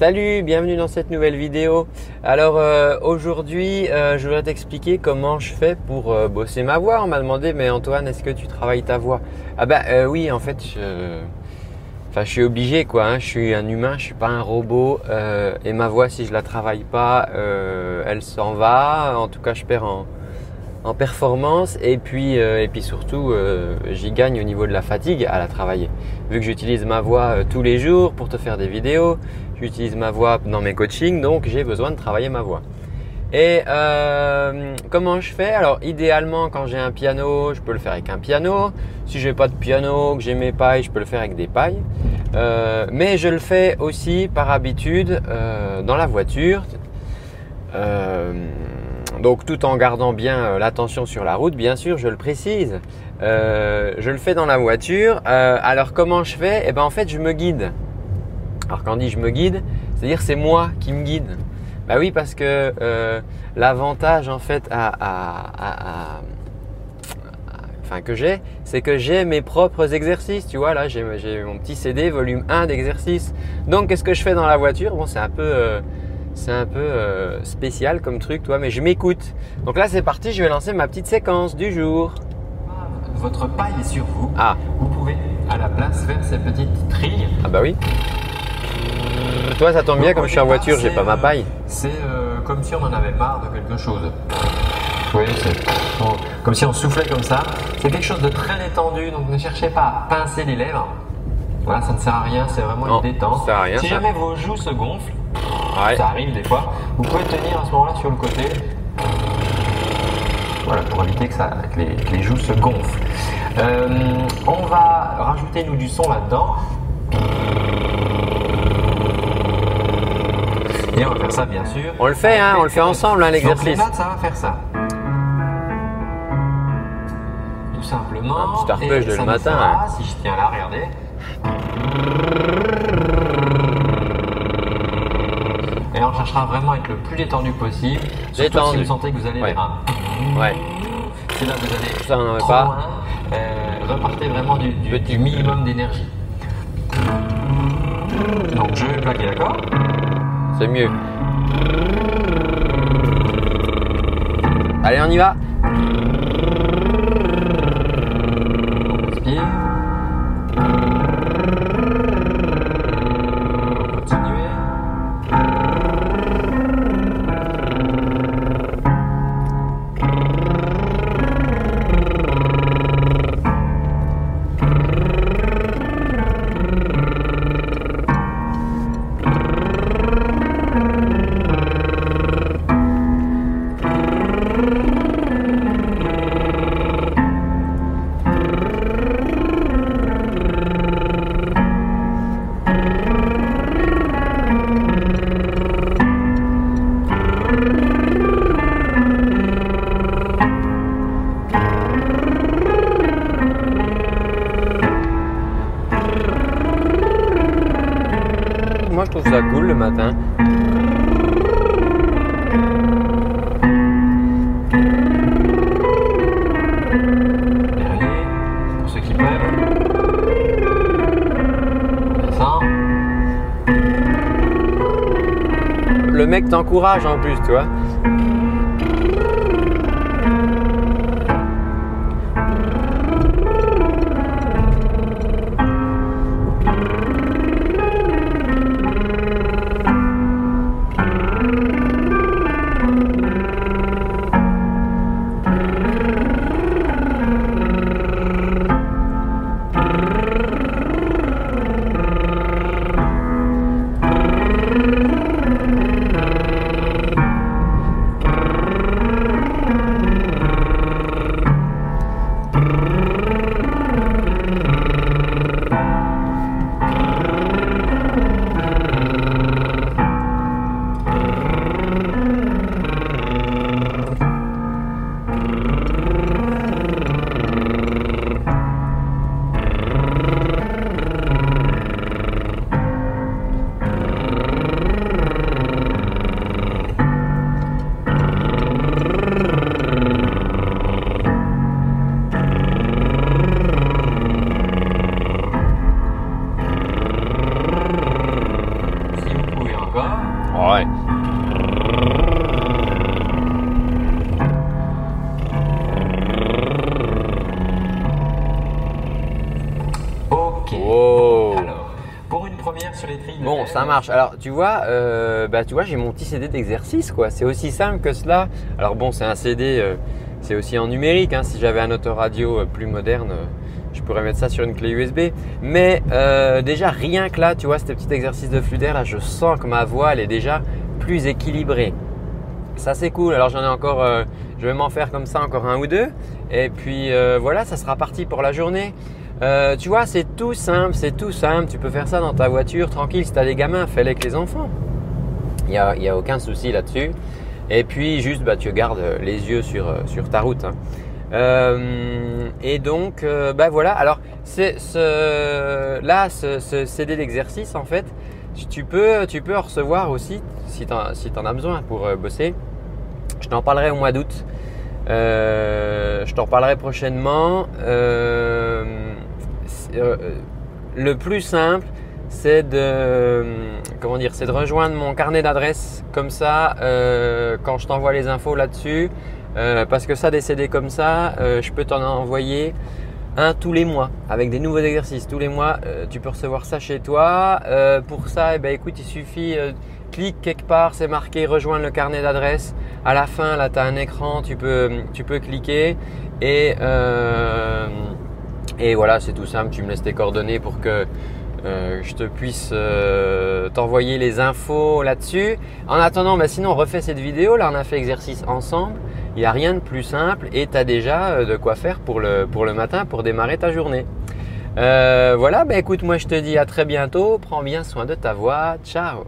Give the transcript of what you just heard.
Salut, bienvenue dans cette nouvelle vidéo. Alors euh, aujourd'hui, euh, je voudrais t'expliquer comment je fais pour euh, bosser ma voix. On m'a demandé, mais Antoine, est-ce que tu travailles ta voix? Ah bah oui, en fait, je, enfin, je suis obligé quoi. Hein. Je suis un humain, je suis pas un robot. et ma voix, si je la travaille pas, elle s'en va. En tout cas, je perds en, en performance et puis, et puis surtout j'y gagne au niveau de la fatigue à la travailler. Vu que j'utilise ma voix tous les jours pour te faire des vidéos, j'utilise ma voix dans mes coachings, donc j'ai besoin de travailler ma voix. Et euh, comment je fais? Alors idéalement quand j'ai un piano, je peux le faire avec un piano. Si j'ai pas de piano, que j'ai mes pailles, je peux le faire avec des pailles. Euh, mais je le fais aussi par habitude euh, dans la voiture. Donc tout en gardant bien l'attention sur la route, bien sûr, je le précise. je le fais dans la voiture. alors comment je fais? Eh ben en fait je me guide. Alors quand on dit je me guide, c'est-à-dire c'est moi qui me guide. Bah oui, parce que euh, l'avantage en fait à, que j'ai, c'est que j'ai mes propres exercices. Tu vois, là j'ai mon petit CD volume 1 d'exercices. Donc qu'est-ce que je fais dans la voiture? Bon, c'est un peu, euh, c'est un peu euh, spécial comme truc, toi, mais je m'écoute. Donc là c'est parti, je vais lancer ma petite séquence du jour. Votre paille est sur vous. Ah. Vous pouvez à la place faire ces petites trilles. Ah bah oui. Toi, ça tombe bien, comme je suis en voiture, j'ai pas ma paille. C'est euh, comme si on en avait marre de quelque chose. Oui, c'est comme si on soufflait comme ça. C'est quelque chose de très détendu, donc ne cherchez pas à pincer les lèvres. Voilà, ça ne sert à rien, c'est vraiment une détente. Ça rien, si jamais vos joues se gonflent, ça arrive des fois, vous pouvez tenir à ce moment-là sur le côté. Voilà, pour éviter que, ça, les, joues se gonflent. Euh, on va rajouter nous du son là-dedans. Et on va faire ça bien sûr. On le fait, hein, on le fait ensemble, hein, l'exercice. ça va faire ça. Tout simplement. Un petit arpège de le matin. Hein. Si je tiens là, regardez. Et on cherchera vraiment à être le plus détendu possible. Surtout si vous sentez que vous allez ouais. vers Ouais. C'est là que vous allez ça, on trop pas. loin. Euh, repartez vraiment du, du, du minimum d'énergie. Donc je vais plaquer, d'accord? C'est mieux. Allez, on y va. Je trouve ça cool le matin. Le mec t'encourage en plus, tu vois. Ça marche. Alors, tu vois, euh, bah, tu vois, j'ai mon petit CD d'exercice, quoi. C'est aussi simple que cela. Alors bon, c'est un CD, euh, c'est aussi en numérique. hein. Si j'avais un autoradio euh, plus moderne, je pourrais mettre ça sur une clé USB. Mais déjà, rien que là, tu vois, ce petit exercice de flux d'air, je sens que ma voix, elle est déjà plus équilibrée. Ça, c'est cool. Alors, j'en ai encore, je vais m'en faire comme ça encore un ou deux. Et puis, voilà, ça sera parti pour la journée. Euh, tu vois, c'est tout simple, c'est tout simple. Tu peux faire ça dans ta voiture, tranquille. Si tu as des gamins, fais-les avec les enfants. Il n'y a, a aucun souci là-dessus. Et puis, juste, bah, tu gardes les yeux sur, euh, ta route. hein. Euh, et donc, bah voilà. Alors, ce, là, ce, CD d'exercice, en fait, tu- peux, tu peux en recevoir aussi si tu en, as besoin pour bosser. Je t'en parlerai au mois d'août. Je t'en parlerai prochainement. Euh, le plus simple, c'est de comment dire, c'est de rejoindre mon carnet d'adresses comme ça euh, quand je t'envoie les infos là-dessus. euh, parce que ça, des CD comme ça, je peux t'en envoyer un tous les mois avec des nouveaux exercices. Tous les mois, tu peux recevoir ça chez toi. Pour ça, eh ben, écoute, il suffit, clique quelque part, c'est marqué rejoindre le carnet d'adresses. À la fin, là, tu as un écran, tu peux, tu peux cliquer et, et voilà, c'est tout simple. Tu me laisses tes coordonnées pour que euh, je te puisse euh, t'envoyer les infos là-dessus. En attendant, bah, sinon, on refait cette vidéo. Là, on a fait exercice ensemble. Il n'y a rien de plus simple et tu as déjà euh, de quoi faire pour le, pour le matin pour démarrer ta journée. Voilà, bah, écoute, moi je te dis à très bientôt. Prends bien soin de ta voix. Ciao